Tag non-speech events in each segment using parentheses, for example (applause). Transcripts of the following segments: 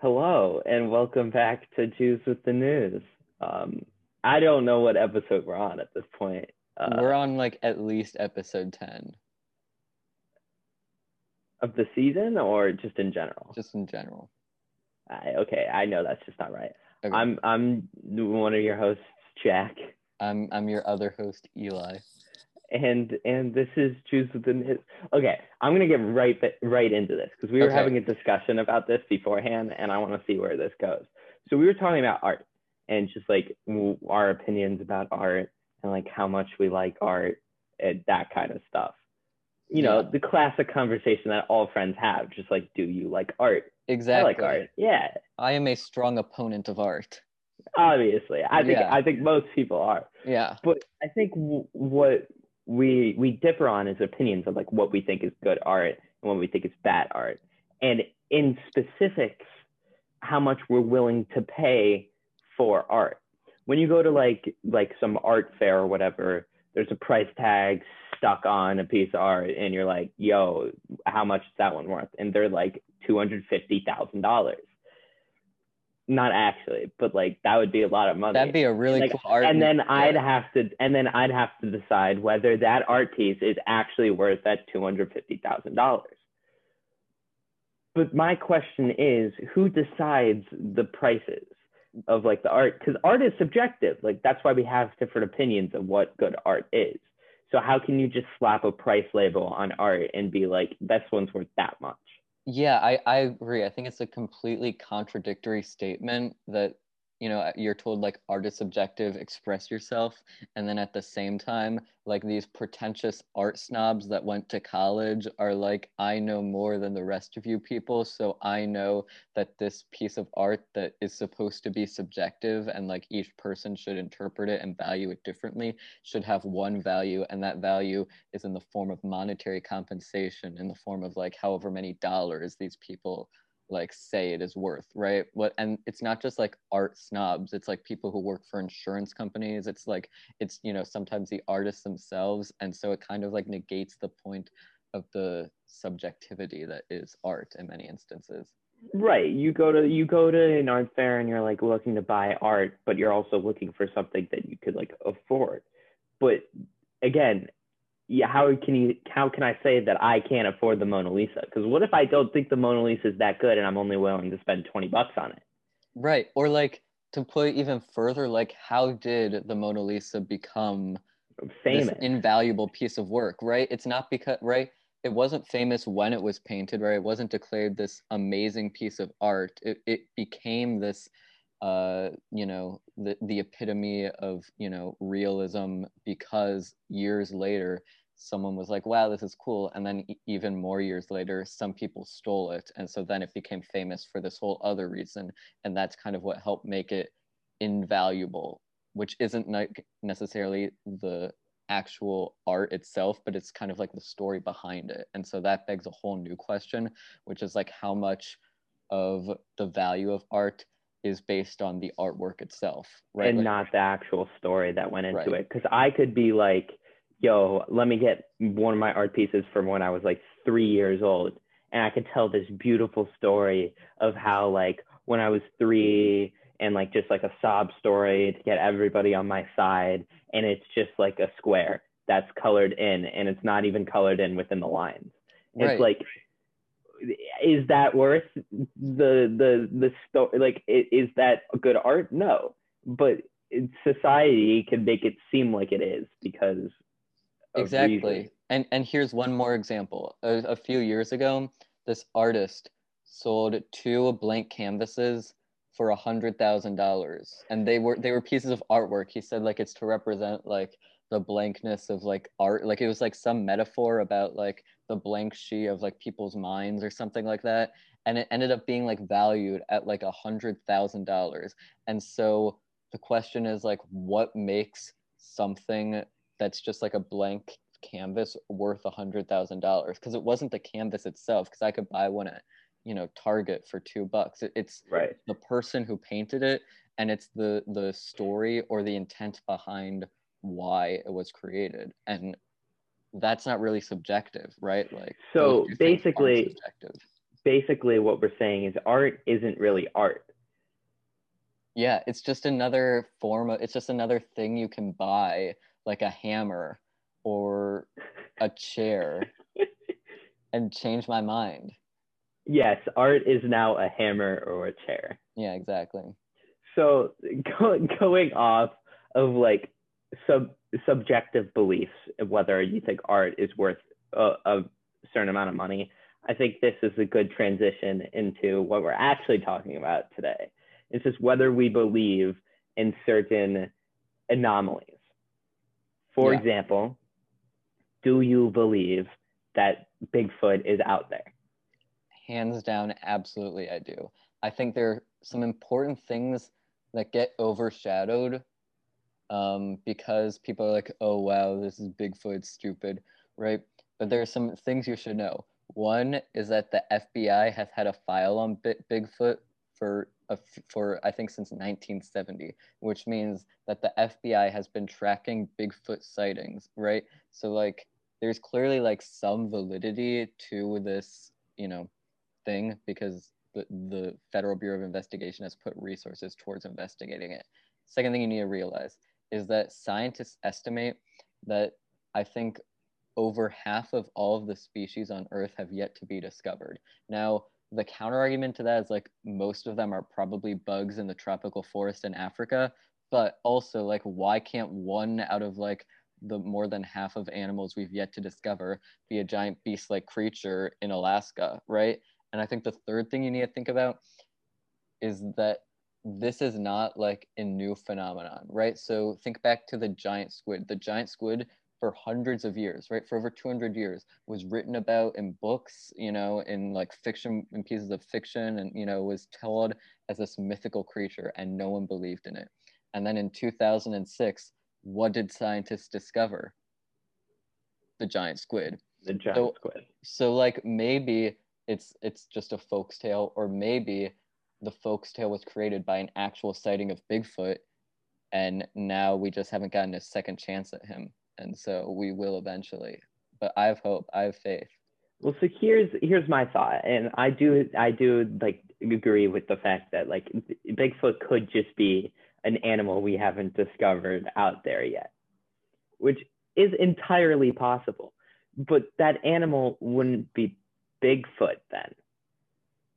Hello, and welcome back to Jews with the News. Um, I don't know what episode we're on at this point. Uh, We're on like at least episode 10, of the season or just in general? just in general. I, okay, I know that's just not right. Okay. I'm I'm one of your hosts, Jack, I'm I'm your other host, Eli. And and this is Jews with the Okay, I'm gonna get right right into this because we were Okay. having a discussion about this beforehand, and I want to see where this goes. So we were talking about art and just like our opinions about art and like how much we like art and that kind of stuff. You know, Yeah. the classic conversation that all friends have, just like, do you like art? Exactly. I like art. Yeah, I am a strong opponent of art. obviously. I think Yeah. I think most people are. Yeah. But I think w- what we we differ on is opinions of like what we think is good art and what we think is bad art, and in specifics, how much we're willing to pay for art. When you go to like like some art fair or whatever, there's a price tag stuck on a piece of art, and you're like, "Yo, how much is that one worth?" And they're like two hundred fifty thousand dollars. Not actually, but like that would be a lot of money That'd be a really Like, cool art. and then. I'd have to and then I'd have to decide whether that art piece is actually worth that two hundred fifty thousand dollars. But my question is, who decides the prices of like the art? Because art is subjective. Like that's why we have different opinions of what good art is. So how can you just slap a price label on art and be like, this one's worth that much? Yeah, I, I agree. I think it's a completely contradictory statement that, you know, uh, you're told like art is subjective, express yourself. And then at the same time, like these pretentious art snobs that went to college are like, I know more than the rest of you people. So I know that this piece of art that is supposed to be subjective and like each person should interpret it and value it differently should have one value. And that value is in the form of monetary compensation in the form of like however many dollars these people like say it is worth right what and it's not just like art snobs it's like people who work for insurance companies it's like it's you know sometimes the artists themselves and so it kind of like negates the point of the subjectivity that is art in many instances Right. You go to you go to an art fair and you're like looking to buy art, but you're also looking for something that you could like afford. But again, yeah, how can you how can I say that I can't afford the Mona Lisa? Because what if I don't think the Mona Lisa is that good and I'm only willing to spend twenty bucks on it? right or like to put even further like how did the mona lisa become Famous. this invaluable piece of work, right? It's not because right, it wasn't famous when it was painted, right? It wasn't declared this amazing piece of art. It it became this uh, you know, the the epitome of, you know, realism because years later someone was like, wow, this is cool. And then e- even more years later, some people stole it. And so then it became famous for this whole other reason. And that's kind of what helped make it invaluable which isn't like necessarily the actual art itself, but it's kind of like the story behind it. And so that begs a whole new question, which is like how much of the value of art is based on the artwork itself, right? and Like- not the actual story that went into Right. it. Because I could be like, yo, let me get one of my art pieces from when I was like three years old. And I could tell this beautiful story of how, like, when I was three, and like just like a sob story to get everybody on my side. And it's just like a square that's colored in, and it's not even colored in within the lines. right. It's like, is that worth the the the story? Like, is that a good art? No, but society can make it seem like it is because exactly reasons. and and here's one more example a, a few years ago this artist sold two blank canvases for a hundred thousand dollars and they were they were pieces of artwork he said like it's to represent like the blankness of like art like it was like some metaphor about like the blank sheet of like people's minds or something like that and it ended up being like valued at like a hundred thousand dollars. And so the question is like what makes something that's just like a blank canvas worth a hundred thousand dollars? Because it wasn't the canvas itself because i could buy one at you know target for two bucks. It, it's right. the person who painted it and it's the the story or the intent behind why it was created and that's not really subjective right like So those two things aren't basically- subjective. basically what we're saying is art isn't really art. Yeah, it's just another form of it's just another thing you can buy, like a hammer or a chair, (laughs) and change my mind. Yes, art is now a hammer or a chair. Yeah, exactly. So (laughs) go, going off of like sub subjective beliefs of whether you think art is worth a, a certain amount of money, I think this is a good transition into what we're actually talking about today. It's just whether we believe in certain anomalies. For Yeah. example, do you believe that Bigfoot is out there? Hands down, absolutely, I do. I think there are some important things that get overshadowed um, because people are like, oh, wow, this is Bigfoot, stupid, right? But there are some things you should know. One is that the FBI has had a file on Bi- Bigfoot for for I think since 1970, which means that the FBI has been tracking Bigfoot sightings, right? So like, there's clearly like some validity to this, you know, thing because the, the Federal Bureau of Investigation has put resources towards investigating it. Second thing you need to realize is that scientists estimate that I think over half of all of the species on Earth have yet to be discovered. Now, the counter argument to that is like most of them are probably bugs in the tropical forest in Africa, but also like why can't one out of like the more than half of animals we've yet to discover be a giant beast-like creature in Alaska, right? And I think the third thing you need to think about is that this is not like a new phenomenon, right? So think back to the giant squid. The giant squid for hundreds of years, right? For over 200 years was written about in books, you know, in like fiction, in pieces of fiction, and, you know, was told as this mythical creature and no one believed in it. And then in 2006, what did scientists discover? The giant squid The giant So- squid. so like maybe it's it's just a folks tale or maybe the folks tale was created by an actual sighting of bigfoot and now we just haven't gotten a second chance at him. And so we will eventually. But i have hope. I have faith. Well, so here's here's my thought, and I do I do like agree with the fact that like Bigfoot could just be an animal we haven't discovered out there yet, which is entirely possible. But that animal wouldn't be Bigfoot then.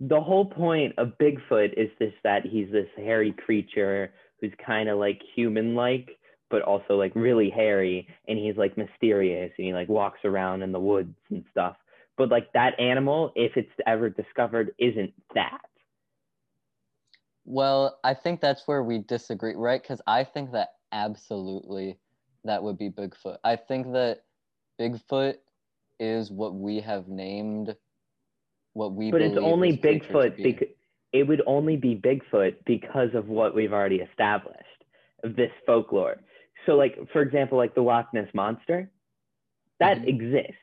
The whole point of Bigfoot is this that he's this hairy creature who's kind of like human-like, but also like really hairy, and he's like mysterious, and he like walks around in the woods and stuff. But like that animal if it's ever discovered isn't that. Well i think that's where we disagree right? Because i think that absolutely that would be bigfoot. I think that bigfoot is what we have named what we but it's only this creature to bigfoot be. because it would only be bigfoot because of what we've already established of this folklore so like for example like the loch ness monster that Mhm. exists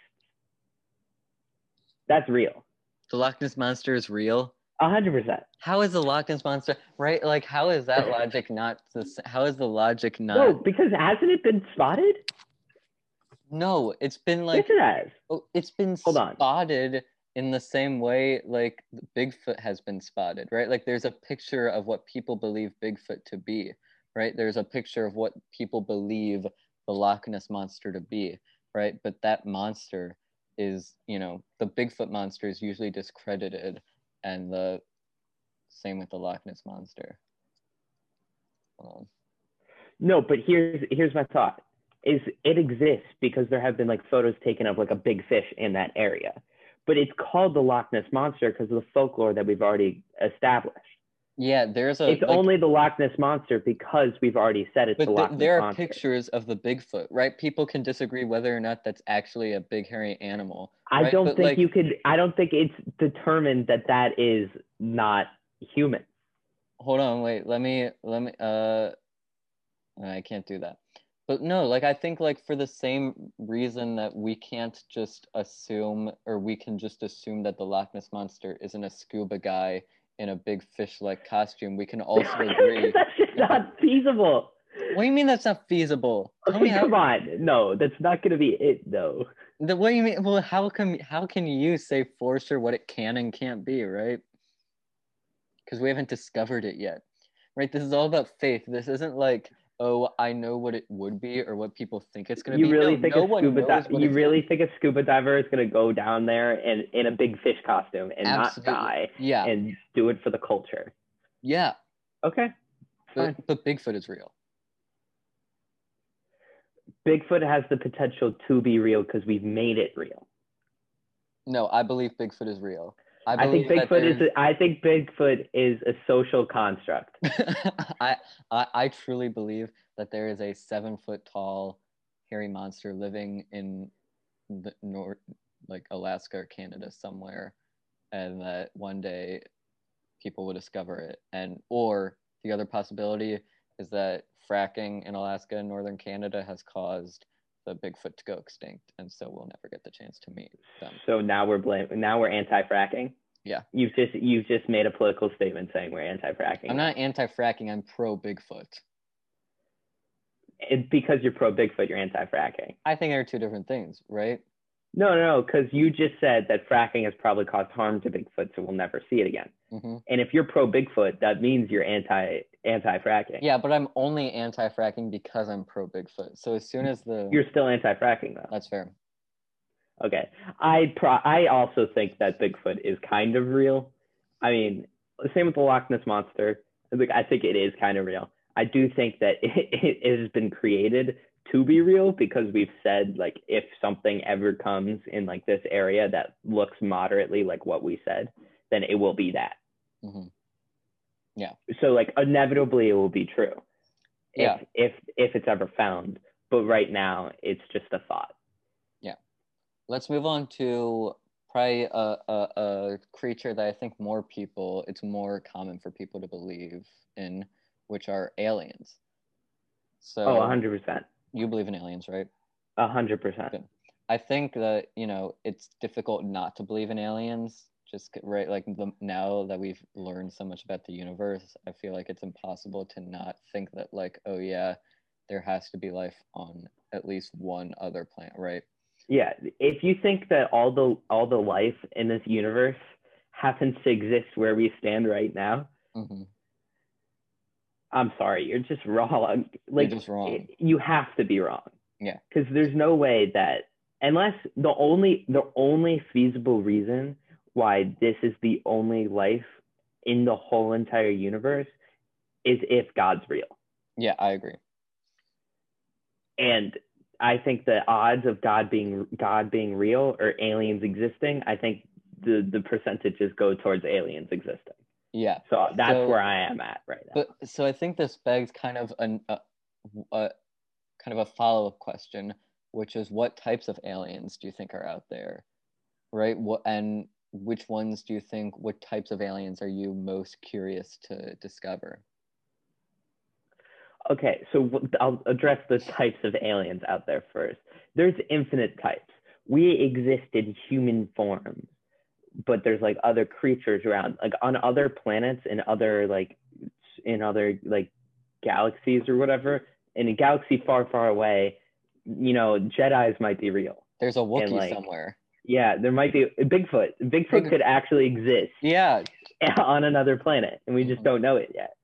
that's real the loch ness monster is real A hundred percent How is the Loch Ness monster right? Like, how is that (laughs) logic not? The, how is the logic not? no because hasn't it been spotted No, it's been like yes it has oh, it's been Hold on. In the same way like Bigfoot has been spotted, right? Like, there's a picture of what people believe Bigfoot to be, right? There's a picture of what people believe the Loch Ness monster to be, right? But that monster is, you know, the Bigfoot monster is usually discredited, and the same with the Loch Ness monster. Um, No, but here's here's my thought: is it exists because there have been like photos taken of like a big fish in that area, but it's called the Loch Ness monster because of the folklore that we've already established. yeah, there's a it's like, only the Loch Ness monster because we've already said it's the Loch Ness there are monster. pictures of the Bigfoot, right? People can disagree whether or not that's actually a big hairy animal. I don't But, think like- you could. I don't think it's determined that that is not human. Hold on, wait. Let me let me uh I can't do that. But no, like I think like for the same reason that we can't just assume or we can just assume that the Loch Ness monster isn't a scuba guy in a big fish like costume, we can (laughs) also agree That's just not feasible. What do you mean that's not feasible? Okay, how- come on. No, that's not gonna be it though. The, what do you mean? Well, how can how can you say for sure what it can and can't be, right? Because we haven't discovered it yet, right? This is all about faith. This isn't like, oh, I know what it would be or what people think it's gonna be. really no, think no one scuba knows di- you really gonna think a scuba diver is gonna go down there and in a big fish costume and Absolutely. not die. Yeah, and do it for the culture? yeah. Okay. But, but Bigfoot is real. Bigfoot has the potential to be real because we've made it real. No, I believe Bigfoot is real. I, I, think Bigfoot is. A, I think Bigfoot is a social construct. (laughs) I, I I truly believe that there is a seven foot tall hairy monster living in the north, like Alaska or Canada somewhere, and that one day people will discover it. And or the other possibility is that fracking in Alaska and northern Canada has caused the Bigfoot to go extinct, and so we'll never get the chance to meet them. So now we're blame. Now we're anti-fracking. Yeah. You've just you've just made a political statement saying we're anti-fracking. I'm not anti-fracking. I'm pro Bigfoot. It's because you're pro Bigfoot. You're anti-fracking. I think they're two different things, right? No, no, no. Because you just said that fracking has probably caused harm to Bigfoot, so we'll never see it again. hmm And if you're pro Bigfoot, that means you're anti anti-fracking. Yeah, but I'm only anti-fracking because I'm pro Bigfoot. So as soon as the You're still anti-fracking though. that's fair. Okay. I pro- I also think that Bigfoot is kind of real. I mean, same with the Loch Ness monster. Like, I think it is kind of real. I do think that it, (laughs) it has been created to be real because we've said like if something ever comes in like this area that looks moderately like what we said, then it will be that. Mm-hmm. Hmm So like inevitably it will be true. If Yeah. if if it's ever found. But right now it's just a thought. Yeah. Let's move on to probably a, a, a creature that I think more people it's more common for people to believe in, which are aliens. So Oh, hundred percent. you believe in aliens, right? A hundred percent. I think that you know it's difficult not to believe in aliens. Just right, like the, now that we've learned so much about the universe, I feel like it's impossible to not think that like, oh yeah, there has to be life on at least one other planet, right? Yeah, if you think that all the all the life in this universe happens to exist where we stand right now, hmm I'm sorry, you're just wrong. Like just wrong. it- you have to be wrong. Yeah. Because there's no way that unless the only the only feasible reason why this is the only life in the whole entire universe is if God's real. Yeah, I agree. And I think the odds of God being God being real or aliens existing, I think the the percentages go towards aliens existing. Yeah, So that's So- where I am at right now. but so I think this begs kind of an a, a kind of a follow up question, which is what types of aliens do you think are out there, right? What and which ones do you think? What types of aliens are you most curious to discover? Okay, so i'll address the types of aliens out there first. There's infinite types. We exist in human forms, but there's like other creatures around, like on other planets and other like in other like galaxies or whatever. In a galaxy far, far away, you know, Jedi's might be real. There's a Wookiee like- somewhere. Yeah, there might be Bigfoot. Bigfoot Big- could actually exist Yeah, (laughs) on another planet, and we just Mhm. don't know it yet.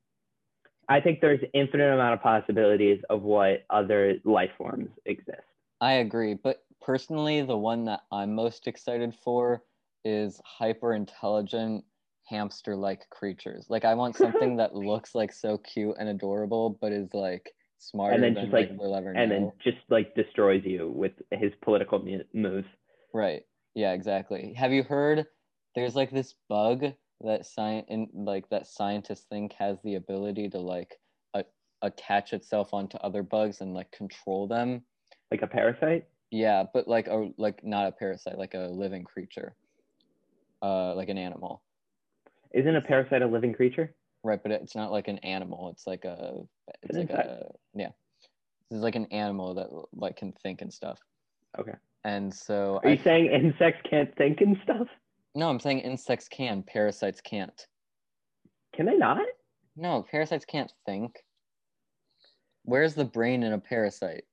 I think there's infinite amount of possibilities of what other life forms exist. I agree. But personally, the one that I'm most excited for is hyper intelligent hamster like creatures. Like, I want (laughs) something that looks like so cute and adorable, but is like smarter then than just, like, like- we'll ever and know. then just like destroys you with his political moves. Right. Yeah, exactly. Have you heard there's like this bug that science in like that scientists think has the ability to like a- attach itself onto other bugs and like control them? Like a parasite? Yeah, but like a like not a parasite, like a living creature. Uh like an animal. Isn't a parasite a living creature? Right, but it's not like an animal. It's like a it's like a yeah. This is like an animal that like can think and stuff. Okay. And so Are I you saying insects can't think and stuff? no, I'm saying insects can, parasites can't. Can they not? No, parasites can't think. Where's the brain in a parasite?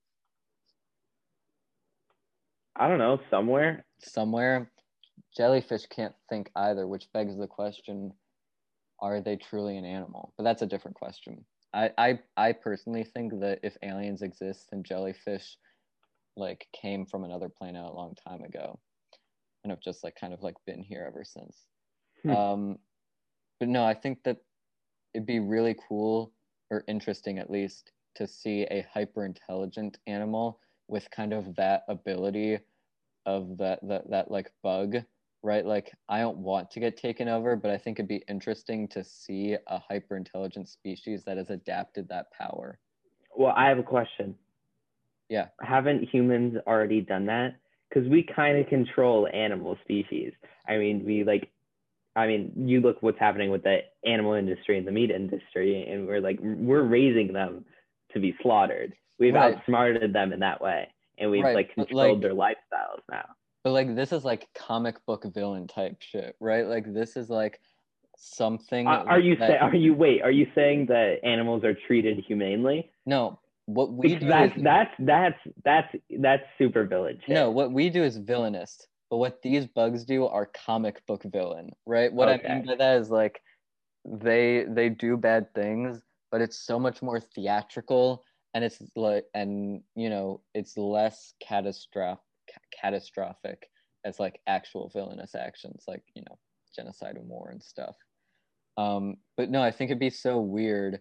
I don't know, somewhere. Somewhere. Jellyfish can't think either, which begs the question are they truly an animal? But that's a different question. I, I, I personally think that if aliens exist, then jellyfish like came from another planet a long time ago and have just like kind of like been here ever since. Hmm. Um, but no, I think that it'd be really cool or interesting at least to see a hyper intelligent animal with kind of that ability of that that that like bug right like i don't want to get taken over but i think it'd be interesting to see a hyper intelligent species that has adapted that power well i have a question yeah. Haven't humans already done that? Because we kind of control animal species. I mean we like i mean you look what's happening with the animal industry and the meat industry and we're like we're raising them to be slaughtered. We've right. outsmarted them in that way and we've right. like controlled like, their lifestyles now. But like this is like comic book villain type shit right? Like this is like something are you saying? are you wait are you saying that animals are treated humanely? No what we do that's, is, that's that's that's that's super shit. no what we do is villainous but what these bugs do are comic book villain right what okay. i mean by that is like they they do bad things but it's so much more theatrical and it's like and you know it's less catastrophic catastrophic as like actual villainous actions like you know genocide and war and stuff um but no i think it'd be so weird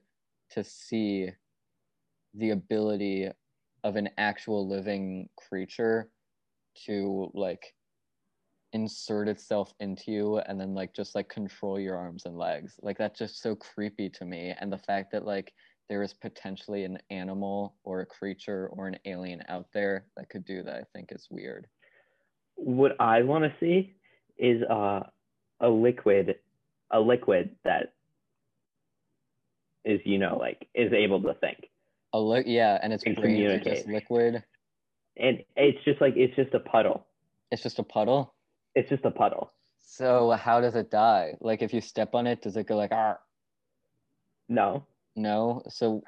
to see the ability of an actual living creature to like insert itself into you and then like just like control your arms and legs like that's just so creepy to me and the fact that like there is potentially an animal or a creature or an alien out there that could do that, I think is weird. What I want to see is uh, a liquid, a liquid that is, you know, like is able to think. A li- yeah, and its and brains are just liquid. And it's just like it's just a puddle. It's just a puddle. It's just a puddle. So how does it die? Like if you step on it, does it go like ah? No. No. So,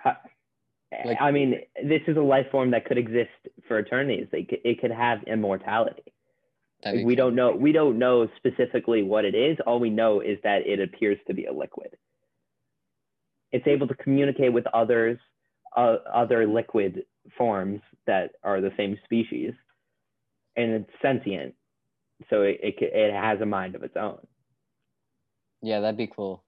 like, I mean, this is a life form that could exist for eternities. It, it could have immortality. We don't know. We don't know specifically what it is. All we know is that it appears to be a liquid. It's able to communicate with others, uh, other liquid forms that are the same species, and it's sentient. So it, it it has a mind of its own. Yeah, that'd be cool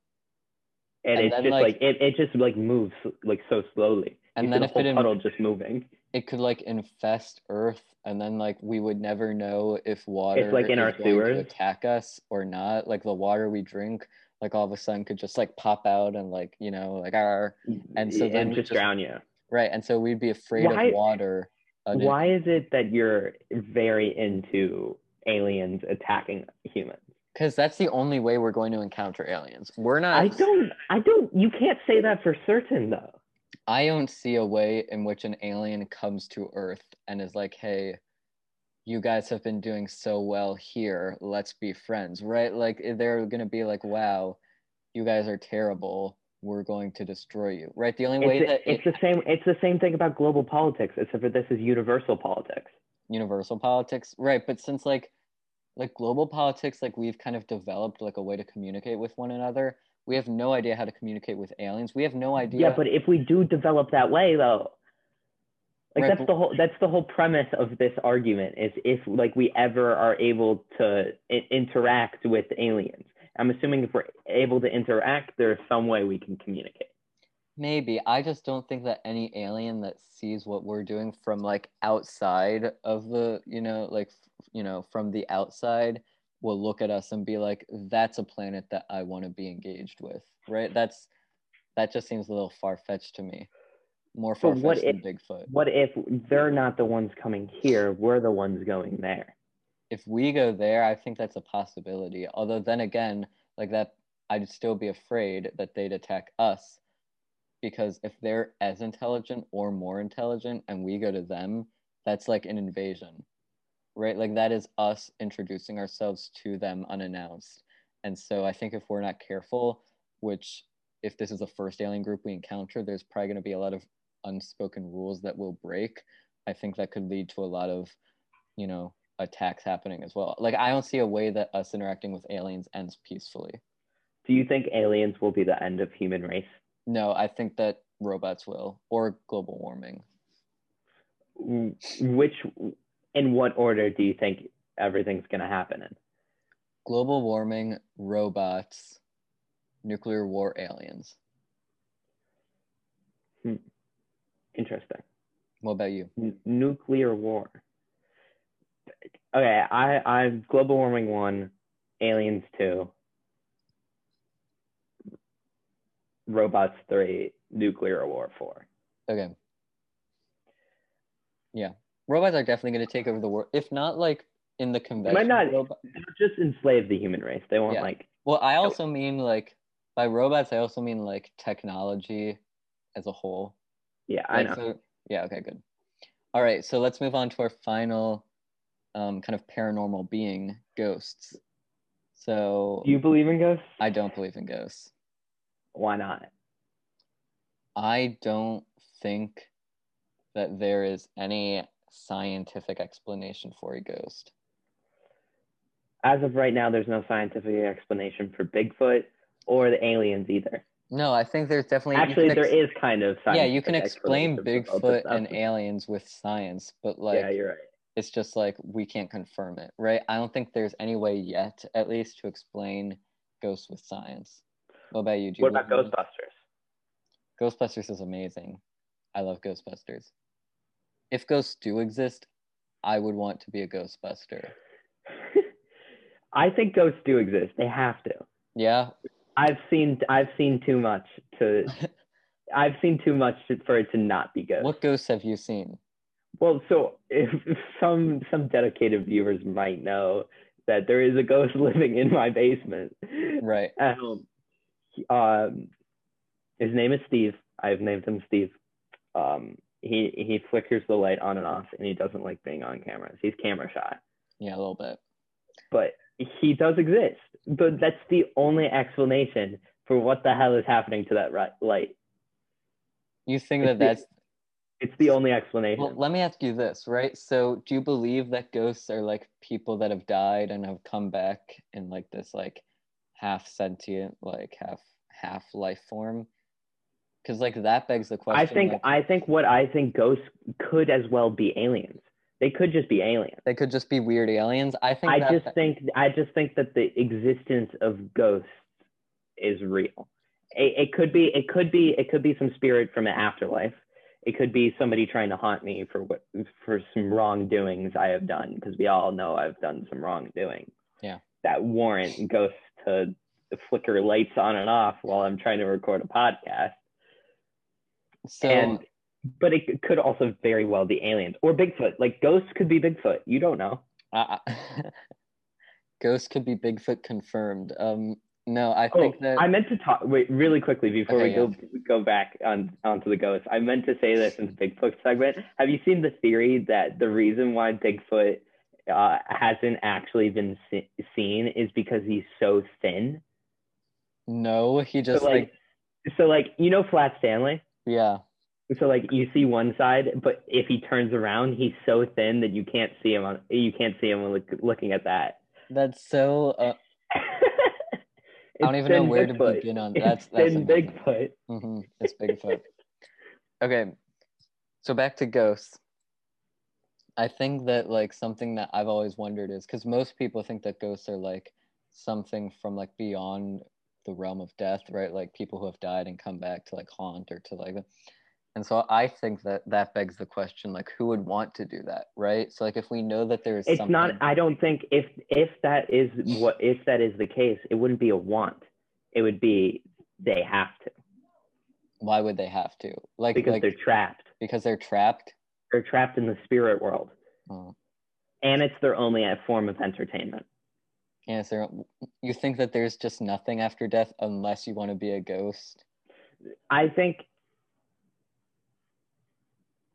and, and it's just like, like, it, it just like moves like so slowly. And you then the if whole it puddle just moving, it could like infest Earth, and then like we would never know if water it's like in our sewers attack us or not. Like the water we drink, like all of a sudden could just like pop out and like you know like our and so then and just, just drown you. Right, and so we'd be afraid why, of water. Why is it that you're very into aliens attacking humans? because that's the only way we're going to encounter aliens. We're not. I don't. I don't. You can't say that for certain, though. I don't see a way in which an alien comes to Earth and is like, "Hey, you guys have been doing so well here. Let's be friends." Right? Like eh, they're gonna be like, "Wow, you guys are terrible. We're going to destroy you." Right? The only way it's, that it's the same. It's the same thing about global politics, except for this is universal politics. Universal politics, right? But since like like global politics like we've kind of developed like a way to communicate with one another we have no idea how to communicate with aliens we have no idea yeah but if we do develop that way though like right, that's the whole that's the whole premise of this argument is if like we ever are able to I- interact with aliens i'm assuming if we're able to interact there's some way we can communicate Maybe. I just don't think that any alien that sees what we're doing from like outside of the, you know, like, you know, from the outside will look at us and be like, that's a planet that I want to be engaged with, right? That's, that just seems a little far fetched to me. More far fetched than Bigfoot. What if they're not the ones coming here? We're the ones going there. If we go there, I think that's a possibility. Although, then again, like that, I'd still be afraid that they'd attack us because if they're as intelligent or more intelligent and we go to them, that's like an invasion, right? Like that is us introducing ourselves to them unannounced. And so I think if we're not careful, which if this is the first alien group we encounter, there's probably going to be a lot of unspoken rules that we'll break, I think that could lead to a lot of, you know, attacks happening as well. Like I don't see a way that us interacting with aliens ends peacefully. Do you think aliens will be the end of human race? No, I think that robots will or global warming. Which in what order do you think everything's going to happen in? Global warming, robots, nuclear war, aliens. Hmm. Interesting. What about you? N- nuclear war. Okay, I I've global warming one, aliens two, robots three, nuclear war four. Okay. Yeah, robots are definitely going to take over the world. If not like in the They conventional. might not robot- just enslave the human race. They won't Yeah. like Well, I also mean like by robots. I also mean like technology as a whole. Yeah, I know. so- yeah. Okay. Good. All right. So let's move on to our final um, kind of paranormal being, ghosts. So Do you believe in ghosts? I don't believe in ghosts. Why not? I don't think that there is any scientific explanation for a ghost. As of right now, there's no scientific explanation for Bigfoot or the aliens either. No, I think there's definitely Actually, ex- is kind of Yeah, you can explain explanation for both Bigfoot and aliens with science, but like yeah, you're right. it's just like we can't confirm it, right? I don't think there's any way yet, at least, to explain ghosts with science. What about you? Do you What about Ghostbusters? Ghostbusters is amazing. I love Ghostbusters. If ghosts do exist, I would want to be a Ghostbuster. (laughs) I think ghosts do exist. They have to. Yeah, I've seen I've seen too much to (laughs) I've seen too much to, for it to not be good. what ghosts have you seen? Well, so if, if (laughs) some some dedicated viewers might know that there is a ghost (laughs) living in my basement Right. home. Um, his name is Steve. I've named him Steve. Um, he he flickers the light on and off, and he doesn't like being on cameras. He's camera shy, Yeah, a little bit. but he does exist. But that's the only explanation for what the hell is happening to that ri- light. You think It's that the- that's It's the only explanation. well? Let me ask you this, right? So, do you believe that ghosts are like people that have died and have come back in like this like half sentient, like half half life form? Because like that begs the question. I think like, I think what I think ghosts could as well be aliens. They could just be aliens. they could just be weird aliens. I think I just think I just think that the existence of ghosts is real. It, it could be it could be it could be some spirit from an afterlife. It could be somebody trying to haunt me for what for some wrongdoings I have done because we all know I've done some wrongdoing. Yeah. That warrant ghosts to flicker lights on and off while I'm trying to record a podcast. so. and but it could also very well be aliens or Bigfoot. Like ghosts could be Bigfoot. You don't know. Uh, (laughs) Ghost could be Bigfoot confirmed. Um, no, I Oh, think that I meant to talk. Wait, really quickly before Okay, we go go back on onto the ghosts. I meant to say this in the Bigfoot segment. Have you seen the theory that the reason why Bigfoot uh, hasn't actually been se- seen is because he's so thin? no, he just so like, so like you know Flat Stanley. yeah, So like you see one side, but if he turns around, he's so thin that you can't see him on. You can't see him when look, looking at that. that's so. Uh, (laughs) I don't even know where to Bigfoot. begin on. That's that's. Bigfoot. hmm It's Bigfoot. okay, so back to ghosts. I think that like something that I've always wondered is because most people think that ghosts are like something from like beyond the realm of death, right? Like people who have died and come back to like haunt or to like. And so I think that that begs the question, like, who would want to do that, right? So like, if we know that there is It's something, not. I don't think if if that is what if that is the case, it wouldn't be a want. It would be they have to why would they have to? Like, because like they're trapped. because they're trapped. They're trapped in the spirit world, Oh. and it's their only form of entertainment. Yeah, there, you think that there's just nothing after death unless you want to be a ghost? I think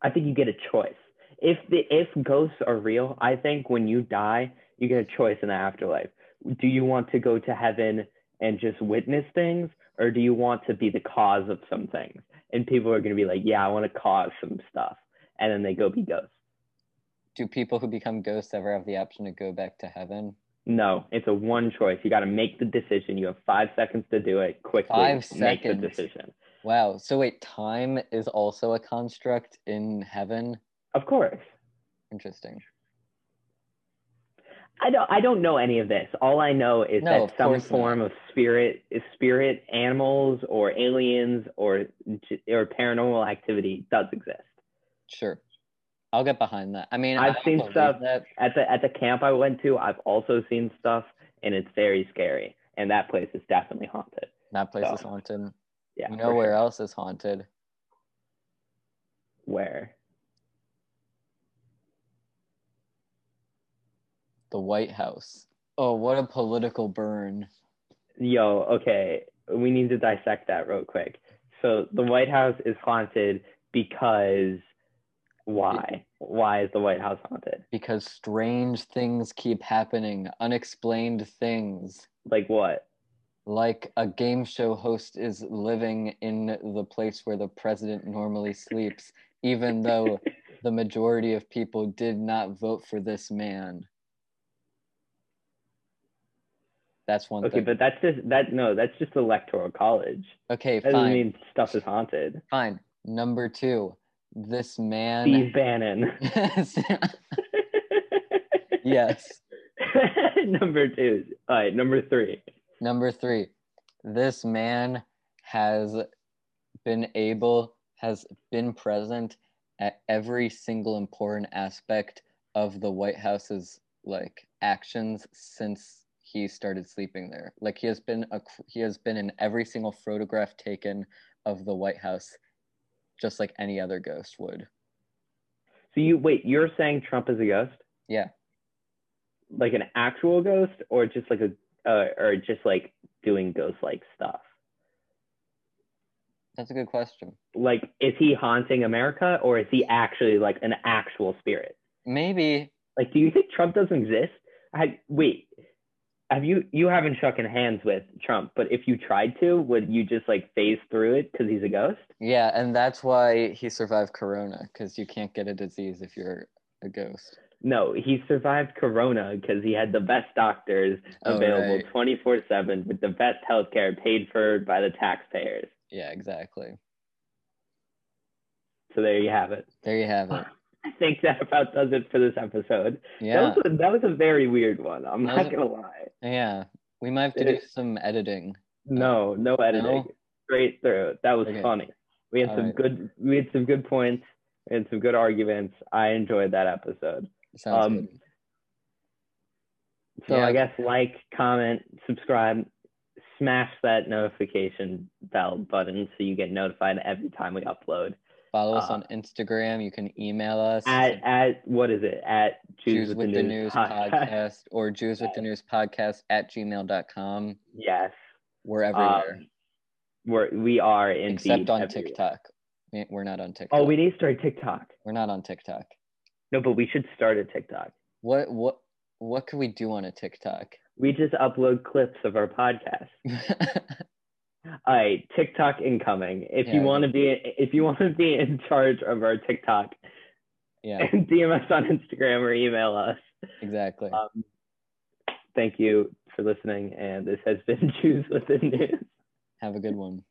I think you get a choice. If the if ghosts are real, I think when you die, you get a choice in the afterlife. Do you want to go to heaven and just witness things, or do you want to be the cause of some things? and people are going to be like, yeah, I want to cause some stuff, and then they go be ghosts. Do people who become ghosts ever have the option to go back to heaven? No, it's a one choice. You got to make the decision. You have five seconds to do it quickly. Five seconds. make the decision. Wow. So wait, time is also a construct in heaven? Of course. Interesting. I don't. I don't know any of this. All I know is No, that some course not. form of spirit, is spirit animals or aliens or or paranormal activity does exist. Sure. I'll get behind that. I mean, I've I seen stuff- That. At the at the camp I went to, I've also seen stuff, and it's very scary. And that place is definitely haunted. That place is haunted. Yeah. you know where sure. else is haunted? Where? The White House. Oh, what a political burn. Yo, okay, we need to dissect that real quick. So the White House is haunted because why? Why is the White House haunted? Because strange things keep happening, unexplained things. Like what? Like a game show host is living in the place where the president normally sleeps, even though (laughs) the majority of people did not vote for this man. That's one Okay, thing. but that's just that no, that's just electoral college. okay, That doesn't fine. mean stuff is haunted. Fine. Number two, this man. Steve Bannon. (laughs) (laughs) yes. number two. All right, number three. Number three, this man has been able, has been present at every single important aspect of the White House's like actions since he started sleeping there. Like he has been a he has been in every single photograph taken of the White House, just like any other ghost would. So you wait, you're saying Trump is a ghost? Yeah. Like an actual ghost or just like a uh, or just like doing ghost like stuff? That's a good question. Like is he haunting America or is he actually like an actual spirit? Maybe Like do you think Trump doesn't exist? I wait. Have you you haven't shaken hands with Trump, but if you tried to, would you just like phase through it because he's a ghost? Yeah, and that's why he survived Corona because you can't get a disease if you're a ghost. No, he survived Corona because he had the best doctors Oh, available right. 24 7 with the best healthcare paid for by the taxpayers. Yeah, exactly. So there you have it. There you have it. (laughs) I think that about does it for this episode. Yeah, That, was a, that was a very weird one. I'm That not going to lie. yeah. We might have to do some editing. No, no editing. No? Straight through. That was Okay. funny. We had All some right. good we had some good points and some good arguments. I enjoyed that episode. Sounds Um, good. So Yeah. I guess like, comment, subscribe, smash that notification bell button so you get notified every time we upload. Follow us uh, on Instagram. You can email us At at what is it? At Jews with the News podcast or Jews with the News podcast at gmail.com. yes. We're everywhere Um, we're we are indeed except on everywhere. TikTok. We- We're not on TikTok. Oh, we need to start TikTok. We're not on TikTok. No, but we should start a TikTok. What what what could we do on a TikTok? We just upload clips of our podcast. (laughs) All right, TikTok incoming. If you want to be if you want to be in charge of our TikTok, yeah, (laughs) DM us on Instagram or email us. exactly. Um, thank you for listening, and this has been (laughs) Jews with the News. Have a good one.